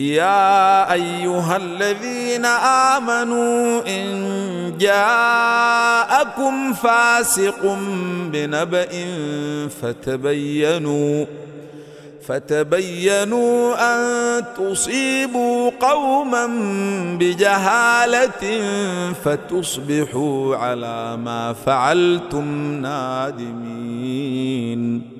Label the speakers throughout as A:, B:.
A: يا ايها الذين امنوا ان جاءكم فاسق بنبأ فتبينوا فتبينوا ان تصيبوا قوما بجهاله فتصبحوا على ما فعلتم نادمين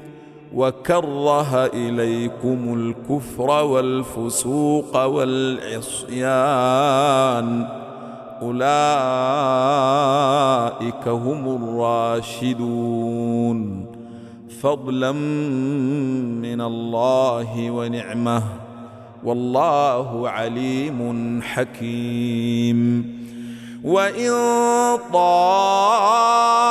A: وكره اليكم الكفر والفسوق والعصيان اولئك هم الراشدون فضلا من الله ونعمه والله عليم حكيم وان طال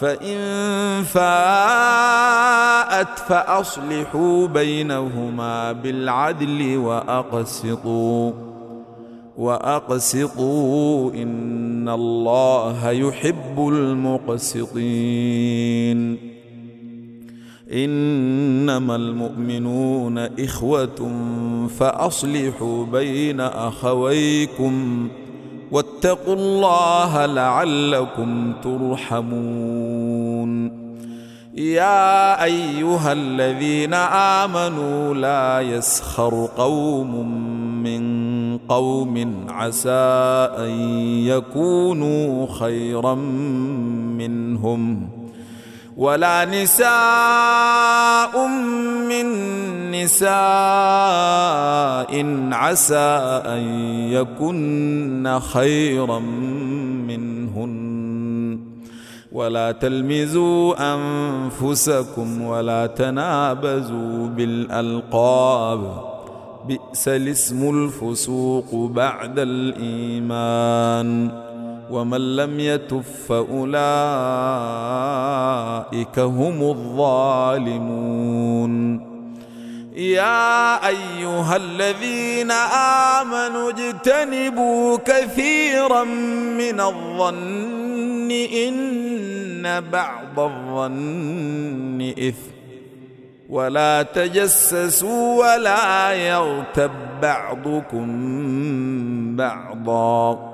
A: فإن فاءت فأصلحوا بينهما بالعدل وأقسطوا وأقسطوا إن الله يحب المقسطين إنما المؤمنون إخوة فأصلحوا بين أخويكم ۖ واتقوا الله لعلكم ترحمون يا ايها الذين امنوا لا يسخر قوم من قوم عسى ان يكونوا خيرا منهم ولا نساء من نساء عسى ان يكن خيرا منهن ولا تلمزوا انفسكم ولا تنابزوا بالالقاب بئس الاسم الفسوق بعد الايمان ومن لم يتف فاولئك هم الظالمون يا ايها الذين امنوا اجتنبوا كثيرا من الظن ان بعض الظن اثم ولا تجسسوا ولا يغتب بعضكم بعضا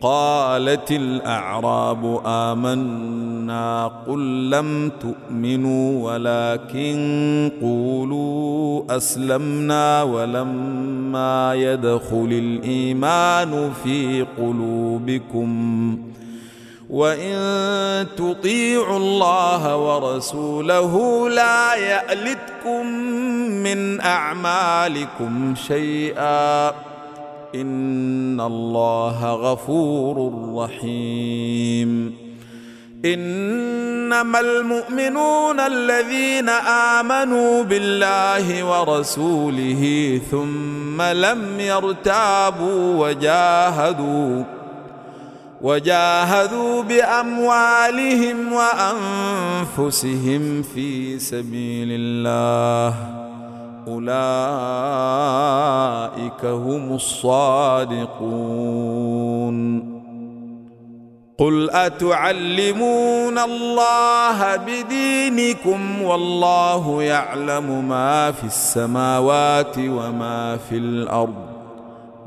A: قالت الاعراب امنا قل لم تؤمنوا ولكن قولوا اسلمنا ولما يدخل الايمان في قلوبكم وان تطيعوا الله ورسوله لا يالتكم من اعمالكم شيئا ان الله غفور رحيم انما المؤمنون الذين امنوا بالله ورسوله ثم لم يرتابوا وجاهدوا وجاهدوا باموالهم وانفسهم في سبيل الله اولئك هم الصادقون قل اتعلمون الله بدينكم والله يعلم ما في السماوات وما في الارض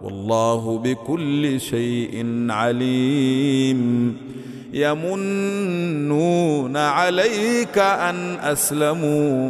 A: والله بكل شيء عليم يمنون عليك ان اسلموا